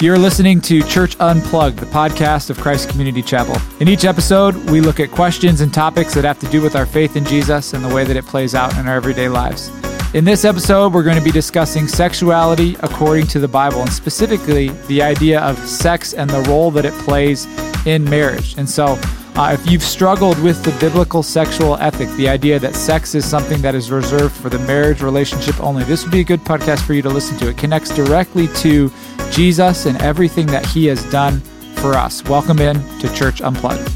You're listening to Church Unplugged, the podcast of Christ Community Chapel. In each episode, we look at questions and topics that have to do with our faith in Jesus and the way that it plays out in our everyday lives. In this episode, we're going to be discussing sexuality according to the Bible, and specifically the idea of sex and the role that it plays in marriage. And so, uh, if you've struggled with the biblical sexual ethic, the idea that sex is something that is reserved for the marriage relationship only, this would be a good podcast for you to listen to. It connects directly to Jesus and everything that he has done for us. Welcome in to Church Unplugged.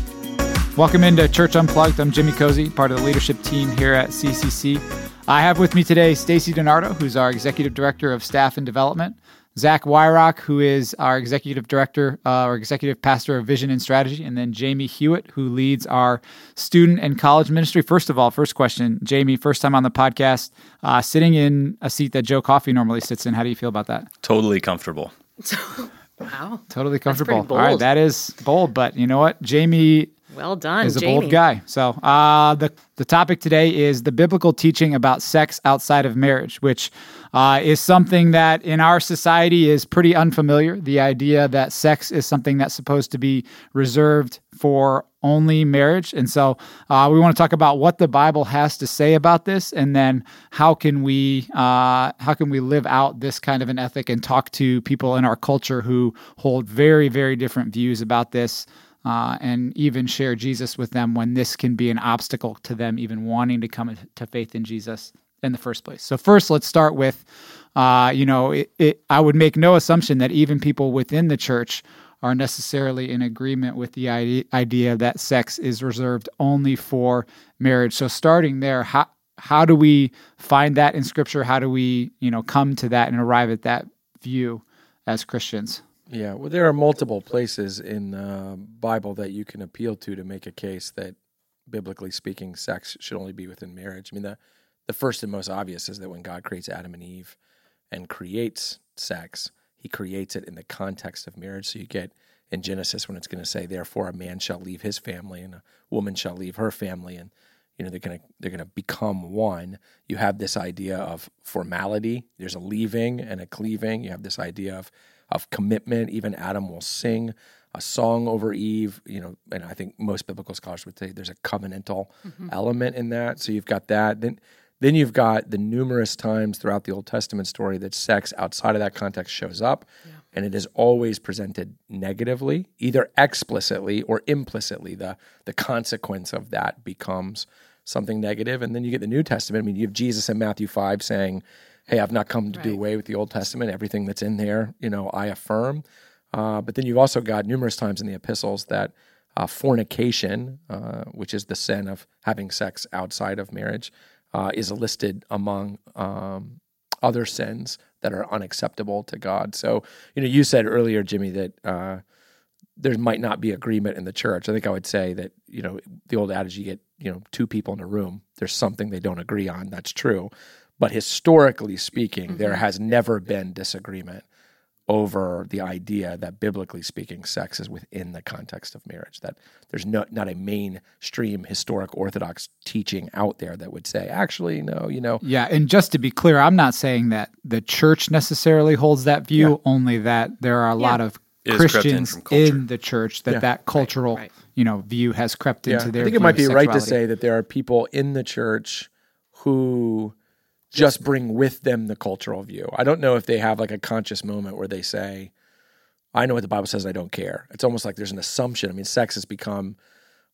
Welcome into Church Unplugged. I'm Jimmy Cozy, part of the leadership team here at CCC. I have with me today Stacy Donardo, who's our Executive Director of Staff and Development, Zach Weihrauch, who is our Executive Director uh, or Executive Pastor of Vision and Strategy, and then Jamie Hewitt, who leads our student and college ministry. First of all, first question, Jamie, first time on the podcast, uh, sitting in a seat that Joe Coffey normally sits in. How do you feel about that? Totally comfortable. wow. Totally comfortable. All right, that is bold, but you know what? Jamie well done. Is a Jamie. bold guy. So uh, the the topic today is the biblical teaching about sex outside of marriage, which uh, is something that in our society is pretty unfamiliar. The idea that sex is something that's supposed to be reserved for only marriage, and so uh, we want to talk about what the Bible has to say about this, and then how can we uh, how can we live out this kind of an ethic and talk to people in our culture who hold very very different views about this uh, and even share Jesus with them when this can be an obstacle to them even wanting to come to faith in Jesus in the first place. So first, let's start with, uh, you know, it, it, I would make no assumption that even people within the church are necessarily in agreement with the idea, that sex is reserved only for marriage. So starting there, how how do we find that in Scripture? How do we, you know, come to that and arrive at that view as Christians? Yeah, well, there are multiple places in the Bible that you can appeal to to make a case that, biblically speaking, sex should only be within marriage. I mean, the the first and most obvious is that when God creates Adam and Eve and creates sex, He creates it in the context of marriage. So you get in Genesis when it's going to say, "Therefore, a man shall leave his family, and a woman shall leave her family," and you know they're going to they're going to become one. You have this idea of formality. There's a leaving and a cleaving. You have this idea of of commitment. Even Adam will sing a song over Eve, you know, and I think most biblical scholars would say there's a covenantal mm-hmm. element in that. So you've got that. Then then you've got the numerous times throughout the Old Testament story that sex outside of that context shows up. Yeah. And it is always presented negatively, either explicitly or implicitly. The the consequence of that becomes something negative. And then you get the New Testament. I mean, you have Jesus in Matthew 5 saying, hey, I've not come to right. do away with the Old Testament. Everything that's in there, you know, I affirm. Uh, but then you've also got numerous times in the epistles that uh, fornication, uh, which is the sin of having sex outside of marriage, uh, is listed among um, other sins that are unacceptable to God. So, you know, you said earlier, Jimmy, that uh, there might not be agreement in the church. I think I would say that, you know, the old adage you get, you know, two people in a room, there's something they don't agree on. That's true. But historically speaking, mm-hmm. there has never been disagreement over the idea that biblically speaking, sex is within the context of marriage. That there's no, not a mainstream historic Orthodox teaching out there that would say, actually, no, you know. Yeah, and just to be clear, I'm not saying that the church necessarily holds that view, yeah. only that there are a yeah. lot of Christians in, in, the church that yeah. that cultural, right, right. you know, view has crept into their. I think it might be right to say that there are people in the church who just bring with them the cultural view. I don't know if they have like a conscious moment where they say, I know what the Bible says, I don't care. It's almost like there's an assumption. I mean, sex has become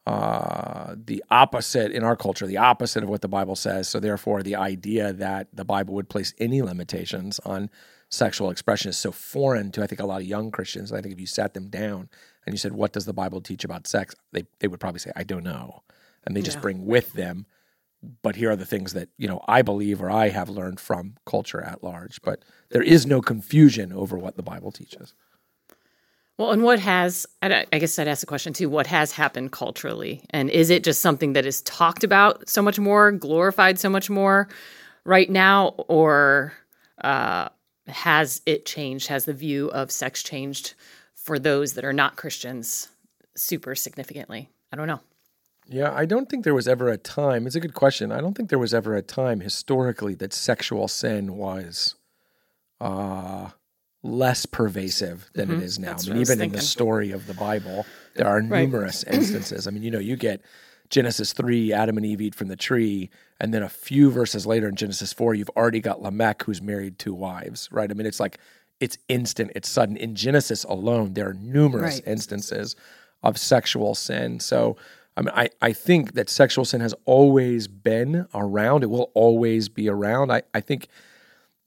uh, the opposite in our culture, the opposite of what the Bible says. So, therefore, the idea that the Bible would place any limitations on sexual expression is so foreign to, I think, a lot of young Christians. I think if you sat them down and you said, What does the Bible teach about sex? They, they would probably say, I don't know. And they just yeah. bring with them but here are the things that you know I believe or I have learned from culture at large. But there is no confusion over what the Bible teaches. Well, and what has, I guess I'd ask the question too, what has happened culturally? And is it just something that is talked about so much more, glorified so much more right now? Or uh, has it changed? Has the view of sex changed for those that are not Christians super significantly? I don't know. Yeah, I don't think there was ever a time. It's a good question. I don't think there was ever a time historically that sexual sin was uh, less pervasive than it is now. Mm-hmm. That's I mean, I even in the story of the Bible, there are numerous instances. I mean, you know, you get Genesis 3, Adam and Eve eat from the tree, and then a few verses later in Genesis 4, you've already got Lamech who's married two wives, right? I mean, it's like it's instant, it's sudden. In Genesis alone, there are numerous Right. instances of sexual sin. So, I mean, I, I think that sexual sin has always been around. It will always be around. I, I think,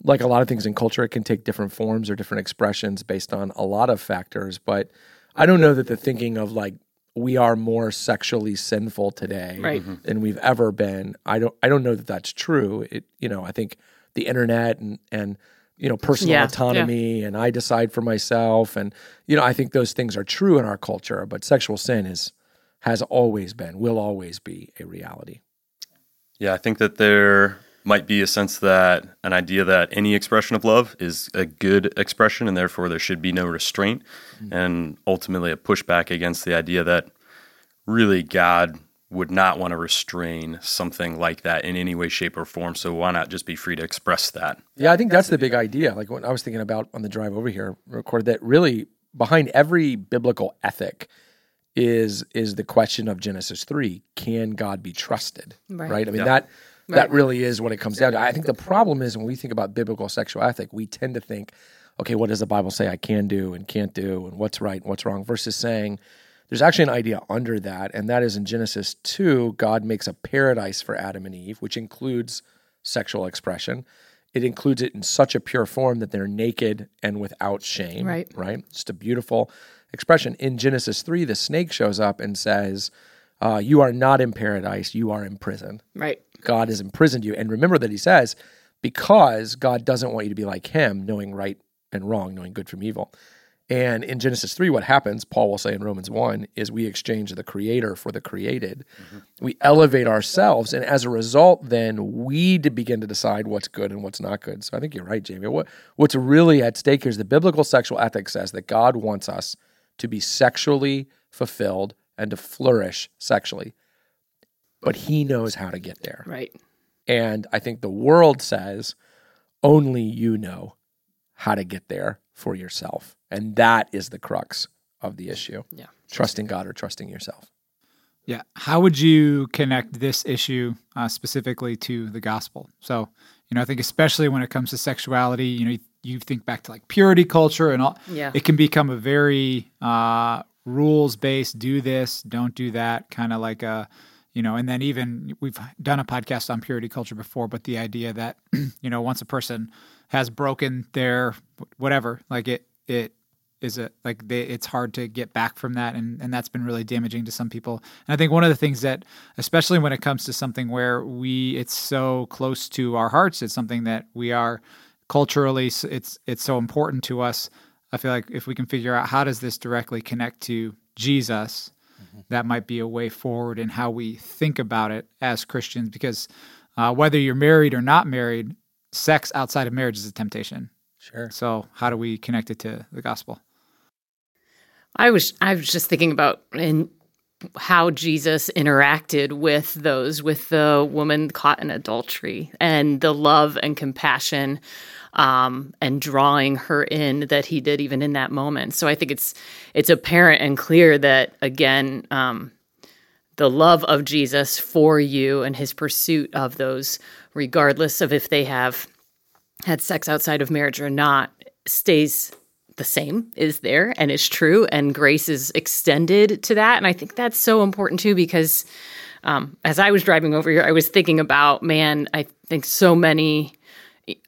like a lot of things in culture, it can take different forms or different expressions based on a lot of factors. But I don't know that the thinking of like we are more sexually sinful today Right. Mm-hmm. than we've ever been. I don't I don't know that that's true. It you know I think the internet and and you know personal Yeah, yeah. autonomy and I decide for myself and you know I think those things are true in our culture. But sexual sin is has always been will always be a reality. Yeah, I think that there might be a sense that an idea that any expression of love is a good expression and therefore there should be no restraint, mm. and ultimately a pushback against the idea that really God would not want to restrain something like that in any way, shape, or form. So why not just be free to express that? Yeah, I think that's the big idea. Like what I was thinking about on the drive over here, recorded that really behind every biblical ethic is is the question of Genesis three: Can God be trusted? Right. I mean Yeah. that that Right. really is what it comes down to. I think the problem is when we think about biblical sexual ethic, we tend to think, okay, what does the Bible say I can do and can't do, and what's right and what's wrong, versus saying. There's actually an idea under that, and that is in Genesis 2, God makes a paradise for Adam and Eve, which includes sexual expression. It includes it in such a pure form that they're naked and without shame. Right. Right. Just a beautiful expression. In Genesis 3, the snake shows up and says, uh, You are not in paradise, you are in prison. Right. God has imprisoned you. And remember that he says, because God doesn't want you to be like him, knowing right and wrong, knowing good from evil. And in Genesis 3, what happens, Paul will say in Romans 1, is we exchange the creator for the created. We elevate ourselves. And as a result, then we begin to decide what's good and what's not good. So I think you're right, Jamie. What, what's really at stake here is the biblical sexual ethic says that God wants us to be sexually fulfilled and to flourish sexually. But he knows how to get there. Right. And I think the world says only you know how to get there for yourself. And that is the crux of the issue. Yeah. Trusting God or trusting yourself. Yeah. How would you connect this issue uh, specifically to the gospel? So, you know, I think especially when it comes to sexuality, you know, you, you think back to like purity culture and all. Yeah. It can become a very uh, rules based. Do this, don't do that. Kind of like a, you know, and then even we've done a podcast on purity culture before, but the idea that you know once a person has broken their whatever, like it it is a like they, it's hard to get back from that and, and that's been really damaging to some people and i think one of the things that especially when it comes to something where we it's so close to our hearts it's something that we are culturally it's it's so important to us. I feel like if we can figure out how does this directly connect to jesus that might be a way forward in how we think about it as christians because uh, whether you're married or not married sex outside of marriage is a temptation. Sure. so how do we connect it to the gospel? I was I was just thinking about in how Jesus interacted with those with the woman caught in adultery and the love and compassion um, and drawing her in that he did even in that moment. So I think it's it's apparent and clear that again um, the love of Jesus for you and his pursuit of those, regardless of if they have had sex outside of marriage or not, stays the same, is there and is true, and grace is extended to that. And I think that's so important too, because um, as I was driving over here, I was thinking about, man, I think so many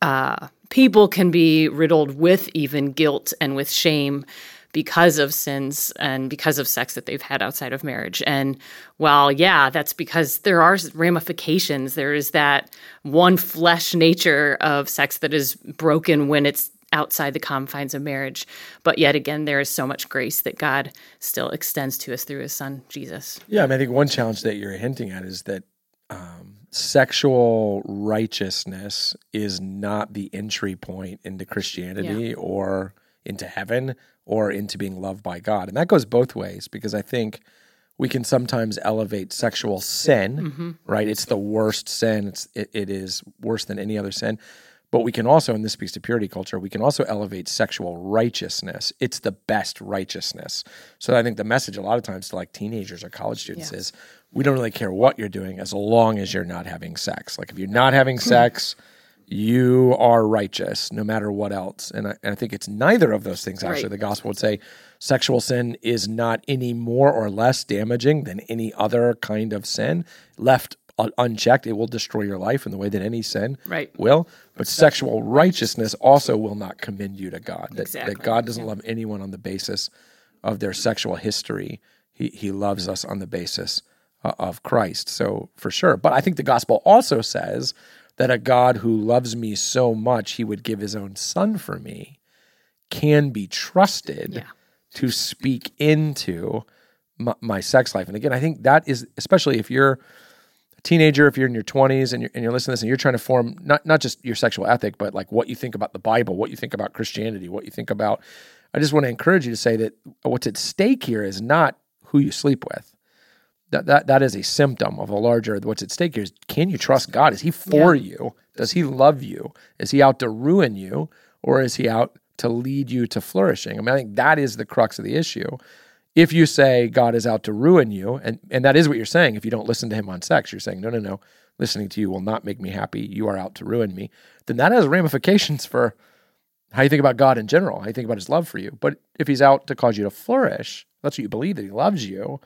uh, people can be riddled with even guilt and with shame because of sins and because of sex that they've had outside of marriage. And well, yeah, that's because there are ramifications, there is that one flesh nature of sex that is broken when it's outside the confines of marriage. But yet again, there is so much grace that God still extends to us through his son, Jesus. Yeah, I, mean, I think one challenge that you're hinting at is that um, sexual righteousness is not the entry point into Christianity or into heaven or into being loved by God. And that goes both ways because I think we can sometimes elevate sexual sin, mm-hmm. right? It's the worst sin. It's it, it is worse than any other sin. But we can also, and this speaks to purity culture, we can also elevate sexual righteousness. It's the best righteousness. So I think the message a lot of times to like teenagers or college students Yes. is we don't really care what you're doing as long as you're not having sex. Like if you're not having hmm. sex, you are righteous no matter what else. And I, and I think it's neither of those things, actually. Right. The gospel would say sexual sin is not any more or less damaging than any other kind of sin. Left unchecked, it will destroy your life in the way that any sin Right. will. But sexual righteousness also will not commend you to God. That, Exactly. that God doesn't love anyone on the basis of their sexual history. He, he loves us on the basis uh, of Christ. So for sure. But I think the gospel also says that a God who loves me so much, he would give his own son for me, can be trusted Yeah. to speak into my, my sex life. And again, I think that is, especially if you're teenager, if you're in your 20s and you're, and you're listening to this and you're trying to form not, not just your sexual ethic, but like what you think about the Bible, what you think about Christianity, what you think about. I just want to encourage you to say that what's at stake here is not who you sleep with. That, that, that is a symptom of a larger, what's at stake here is can you trust God? Is he for you? Does he love you? Is he out to ruin you? Or is he out to lead you to flourishing? I mean, I think that is the crux of the issue. If you say God is out to ruin you, and, and that is what you're saying, if you don't listen to him on sex, you're saying, no, no, no, listening to you will not make me happy. You are out to ruin me. Then that has ramifications for how you think about God in general, how you think about his love for you. But if he's out to cause you to flourish, that's what you believe that he loves you,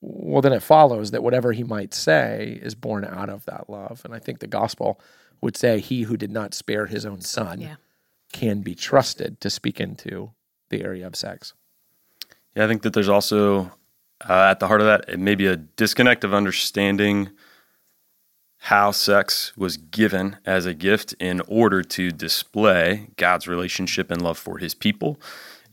well, then it follows that whatever he might say is born out of that love. And I think the gospel would say, He who did not spare his own son Yeah. can be trusted to speak into the area of sex. Yeah, I think that there's also uh, at the heart of that it may be a disconnect of understanding how sex was given as a gift in order to display God's relationship and love for his people.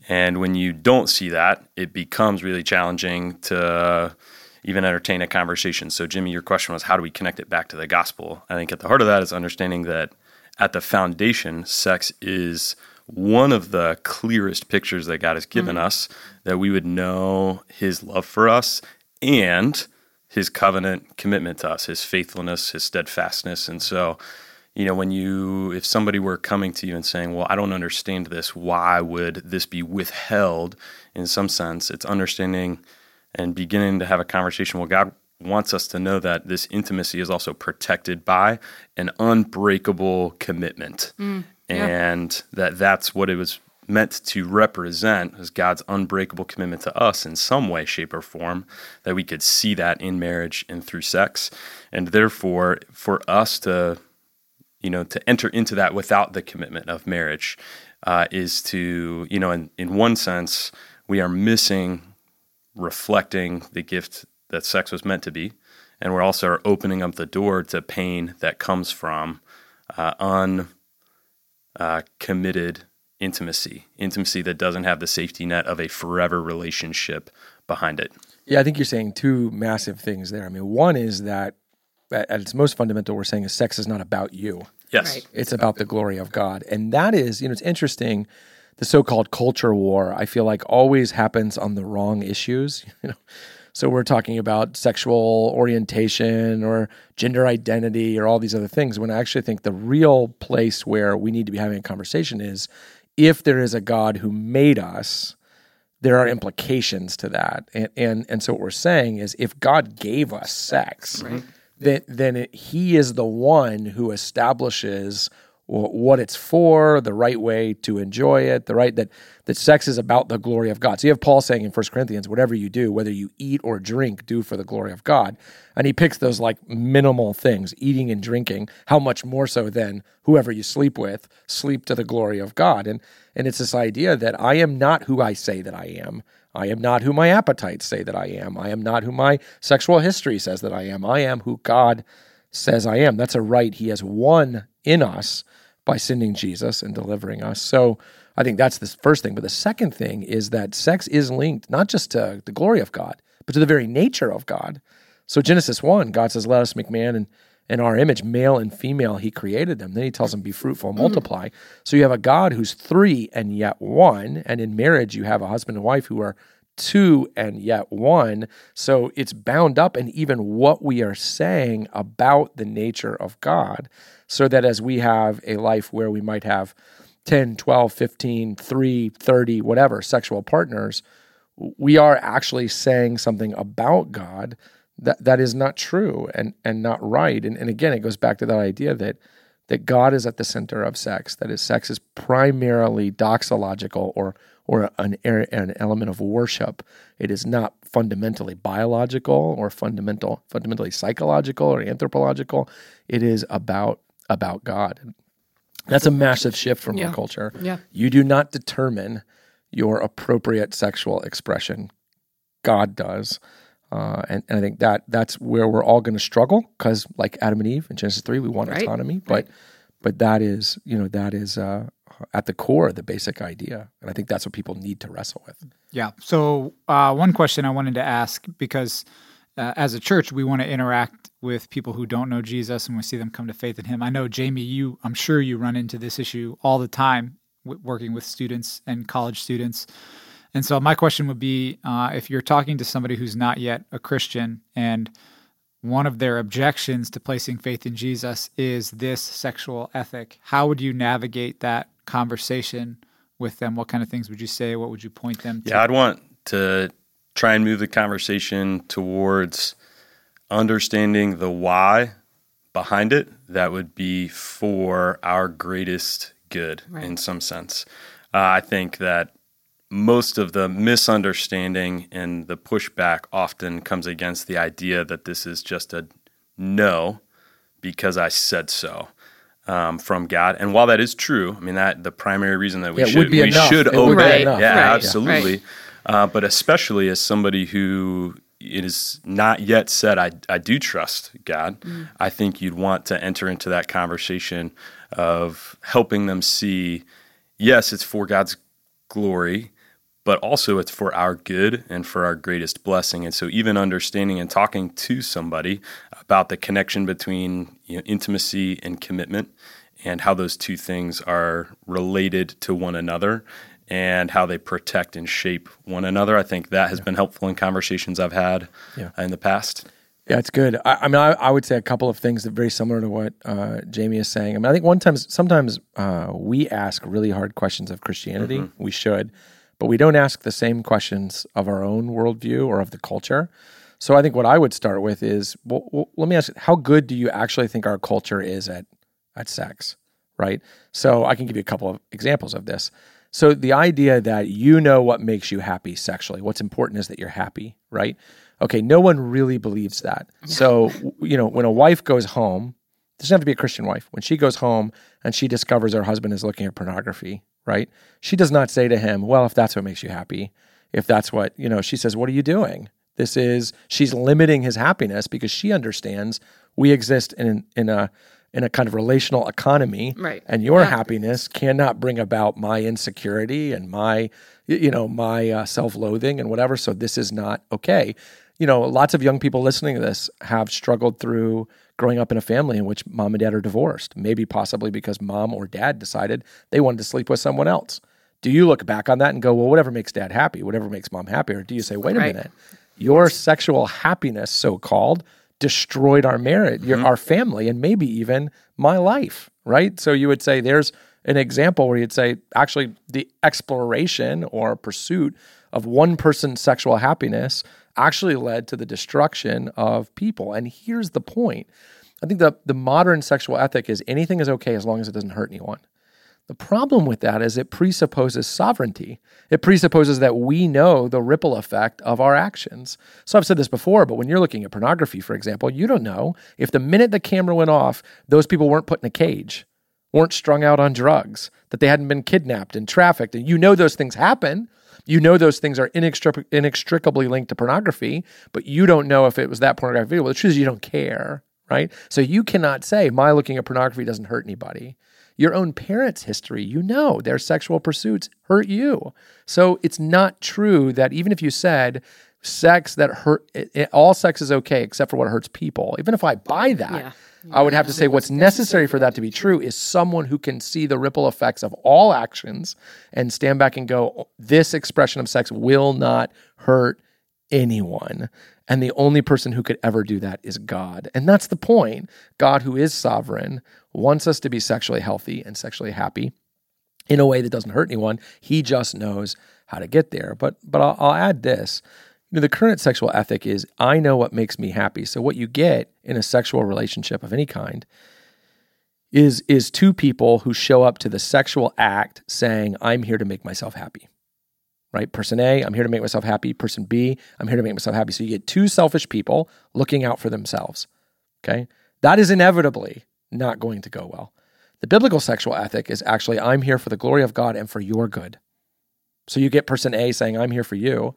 And when you don't see that, it becomes really challenging to even entertain a conversation. So, Jimmy, your question was how do we connect it back to the gospel? I think at the heart of that is understanding that at the foundation, sex is one of the clearest pictures that God has given mm. us that we would know his love for us and his covenant commitment to us, his faithfulness, his steadfastness. And so, you know, when you, if somebody were coming to you and saying, well, I don't understand this, why would this be withheld in some sense? It's understanding and beginning to have a conversation. Well, God wants us to know that this intimacy is also protected by an unbreakable commitment. Mm. And that that's what it was meant to represent as God's unbreakable commitment to us in some way, shape, or form, that we could see that in marriage and through sex. And therefore, for us to, you know, to enter into that without the commitment of marriage uh, is to, you know, in, in one sense, we are missing reflecting the gift that sex was meant to be. And we're also opening up the door to pain that comes from uh, un uh, committed intimacy, intimacy that doesn't have the safety net of a forever relationship behind it. Yeah, I think you're saying two massive things there. I mean, one is that at at its most fundamental, we're saying is sex is not about you. Yes. Right. It's about the glory of God. And that is, you know, it's interesting. The so-called culture war, I feel like always happens on the wrong issues. You know, so we're talking about sexual orientation or gender identity or all these other things. When I actually think the real place where we need to be having a conversation is if there is a God who made us, there are implications to that. And and, and so what we're saying is if God gave us sex, then then it, he is the one who establishes what it's for, the right way to enjoy it, the right that that sex is about the glory of God. So you have Paul saying in 1 Corinthians, whatever you do, whether you eat or drink, do for the glory of God. And he picks those like minimal things, eating and drinking, how much more so than whoever you sleep with, sleep to the glory of God. And and it's this idea that I am not who I say that I am. I am not who my appetites say that I am. I am not who my sexual history says that I am. I am who God says I am. That's a right He has won in us by sending Jesus and delivering us. So I think that's the first thing. But the second thing is that sex is linked not just to the glory of God, but to the very nature of God. So Genesis 1, God says, Let us make man in, in our image, male and female, He created them. Then He tells them, Be fruitful and mm. multiply. So you have a God who's three and yet one. And in marriage, you have a husband and wife who are two and yet one. So it's bound up in even what we are saying about the nature of God, so that as we have a life where we might have 10, 12, 15, 3, 30, whatever sexual partners, we are actually saying something about God that, that is not true and, and not right. And, and again, it goes back to that idea that that God is at the center of sex. That is, sex is primarily doxological or or an, an element of worship. It is not fundamentally biological or fundamental fundamentally psychological or anthropological. It is about about God. That's a massive shift from Yeah. our culture. Yeah. You do not determine your appropriate sexual expression. God does. Uh, and, and I think that that's where we're all going to struggle because, like Adam and Eve in Genesis three, we want Right, autonomy, but but that is you know that is uh, at the core of the basic idea, and I think that's what people need to wrestle with. Yeah. So, uh, one question I wanted to ask because uh, as a church, we want to interact with people who don't know Jesus and we see them come to faith in Him. I know, Jamie, you, I'm sure you run into this issue all the time w- working with students and college students. And so, my question would be uh, if you're talking to somebody who's not yet a Christian and one of their objections to placing faith in Jesus is this sexual ethic, how would you navigate that conversation with them? What kind of things would you say? What would you point them to? Yeah, I'd want to try and move the conversation towards understanding the why behind it. That would be for our greatest good Right. in some sense. Uh, I think that most of the misunderstanding and the pushback often comes against the idea that this is just a no because I said so. Um, from God, and while that is true, I mean that the primary reason that we Yeah, should would be we enough. should It would be obey, enough. yeah, Right, right. absolutely. Uh, but especially as somebody who is not yet said, I, I do trust God, I think you'd want to enter into that conversation of helping them see, yes, it's for God's glory, but also it's for our good and for our greatest blessing. And so, even understanding and talking to somebody about the connection between you know, intimacy and commitment and how those two things are related to one another and how they protect and shape one another, I think that has been helpful in conversations I've had Yeah. in the past. Yeah, it's good. I, I mean, I, I would say a couple of things that are very similar to what uh, Jamie is saying. I mean, I think one times sometimes uh, we ask really hard questions of Christianity. We should, but we don't ask the same questions of our own worldview or of the culture. So I think what I would start with is, well, well, let me ask how good do you actually think our culture is at at sex? Right. So I can give you a couple of examples of this. So the idea that you know what makes you happy sexually, what's important is that you're happy, right? Okay, no one really believes that. So, you know, when a wife goes home, doesn't have to be a Christian wife. When she goes home and she discovers her husband is looking at pornography, right? She does not say to him, "Well, if that's what makes you happy, if that's what, you know, she says, "What are you doing?" This is she's limiting his happiness because she understands we exist in in a in a kind of relational economy Right. and your Yeah. happiness cannot bring about my insecurity and my you know my uh, self-loathing and whatever so this is not okay you know lots of young people listening to this have struggled through growing up in a family in which mom and dad are divorced maybe possibly because mom or dad decided they wanted to sleep with someone else. Do you look back on that and go well whatever makes dad happy whatever makes mom happy or do you say wait a Right. minute. Your sexual happiness so called destroyed our marriage your mm-hmm. our family and maybe even my life right? So you would say there's an example where you'd say actually the exploration or pursuit of one person's sexual happiness actually led to the destruction of people and here's the point i think the the modern sexual ethic is anything is okay as long as it doesn't hurt anyone the problem with that is it presupposes sovereignty. It presupposes that we know the ripple effect of our actions. So I've said this before, but when you're looking at pornography, for example, you don't know if the minute the camera went off, those people weren't put in a cage, weren't strung out on drugs, that they hadn't been kidnapped and trafficked. And you know those things happen. You know those things are inextric- inextricably linked to pornography, but you don't know if it was that pornographic video. Well, the truth is you don't care, right? So you cannot say my looking at pornography doesn't hurt anybody your own parents' history, you know their sexual pursuits hurt you. So it's not true that even if you said sex that hurt it, it- all sex is okay except for what hurts people. Even if I buy that, Yeah. I would have to say what's necessary for that to be true is someone who can see the ripple effects of all actions and stand back and go, this expression of sex will not hurt anyone. And the only person who could ever do that is God. And that's the point. God, who is sovereign, wants us to be sexually healthy and sexually happy in a way that doesn't hurt anyone. He just knows how to get there. But but I'll, I'll add this. Know, the current sexual ethic is I know what makes me happy. So what you get in a sexual relationship of any kind is is two people who show up to the sexual act saying, I'm here to make myself happy. Right? Person A, I'm here to make myself happy. Person B, I'm here to make myself happy. So you get two selfish people looking out for themselves. Okay? That is inevitably not going to go well. The biblical sexual ethic is actually, I'm here for the glory of God and for your good. So you get person A saying, I'm here for you,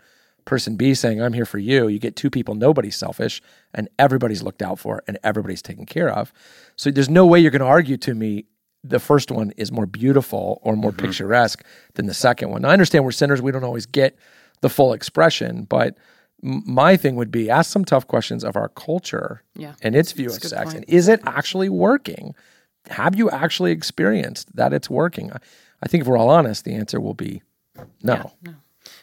person B saying, I'm here for you. You get two people, nobody's selfish, and everybody's looked out for and everybody's taken care of. So there's no way you're going to argue to me the first one is more beautiful or more mm-hmm. picturesque than the second one. Now, I understand we're sinners, we don't always get the full expression, but m- my thing would be ask some tough questions of our culture Yeah. and its view of sex. point. And is it actually working? Have you actually experienced that it's working? I, I think if we're all honest, the answer will be no.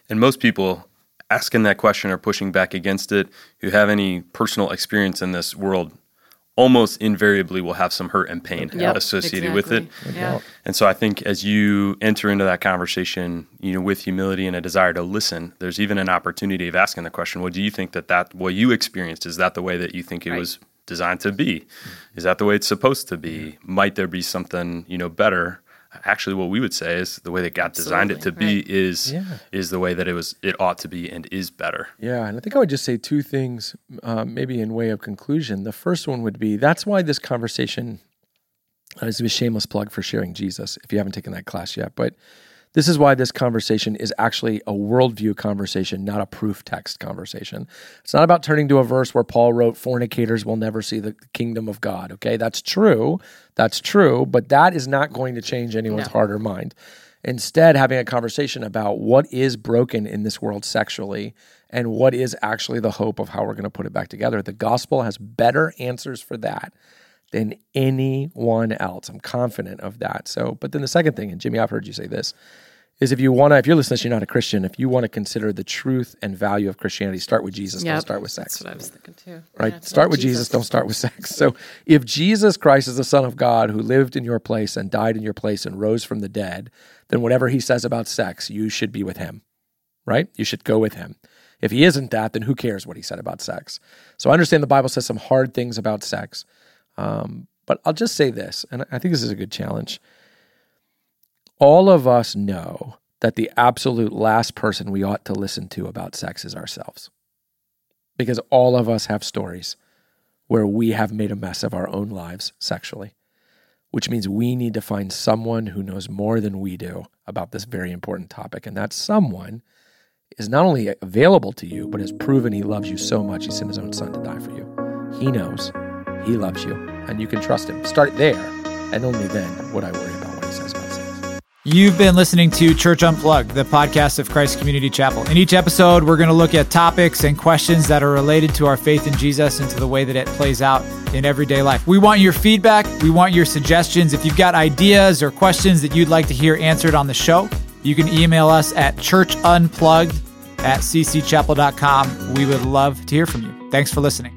And most people asking that question or pushing back against it who have any personal experience in this world almost invariably will have some hurt and pain Yep, associated with it. Yeah. And so I think as you enter into that conversation, you know, with humility and a desire to listen, there's even an opportunity of asking the question, well, do you think that that what you experienced is that the way that you think it Right. was designed to be? Is that the way it's supposed to be? Might there be something, you know, better? Actually, what we would say is the way that God designed it to Absolutely, be is Yeah. is the way that it was it ought to be and is better. Yeah, and I think I would just say two things, uh, maybe in way of conclusion. The first one would be that's why this conversation uh, is a shameless plug for sharing Jesus. If you haven't taken that class yet, but this is why this conversation is actually a worldview conversation, not a proof text conversation. It's not about turning to a verse where Paul wrote, "Fornicators will never see the kingdom of God." Okay, that's true. That's true, but that is not going to change anyone's No. heart or mind. Instead, having a conversation about what is broken in this world sexually and what is actually the hope of how we're going to put it back together. The gospel has better answers for that than anyone else. I'm confident of that. So, but then the second thing, and Jimmy, I've heard you say this, is if you want to, if you're listening, to this, you're not a Christian, if you want to consider the truth and value of Christianity, start with Jesus, don't start with sex That's what I was thinking too. right? Yeah, start with Jesus. don't start with sex. So if Jesus Christ is the Son of God who lived in your place and died in your place and rose from the dead, then whatever he says about sex, you should be with him, right? You should go with him. If he isn't that, then who cares what he said about sex? So I understand the Bible says some hard things about sex. Um, but I'll just say this, and I think this is a good challenge. All of us know that the absolute last person we ought to listen to about sex is ourselves because all of us have stories where we have made a mess of our own lives sexually, which means we need to find someone who knows more than we do about this very important topic. And that someone is not only available to you, but has proven he loves you so much he sent his own son to die for you. He knows, he loves you, and you can trust him. Start there, and only then would I worry about what he says about sex. You've been listening to Church Unplugged, the podcast of Christ Community Chapel. In each episode, we're going to look at topics and questions that are related to our faith in Jesus and to the way that it plays out in everyday life. We want your feedback. We want your suggestions. If you've got ideas or questions that you'd like to hear answered on the show, you can email us at churchunplugged at ccchapel.com. We would love to hear from you. Thanks for listening.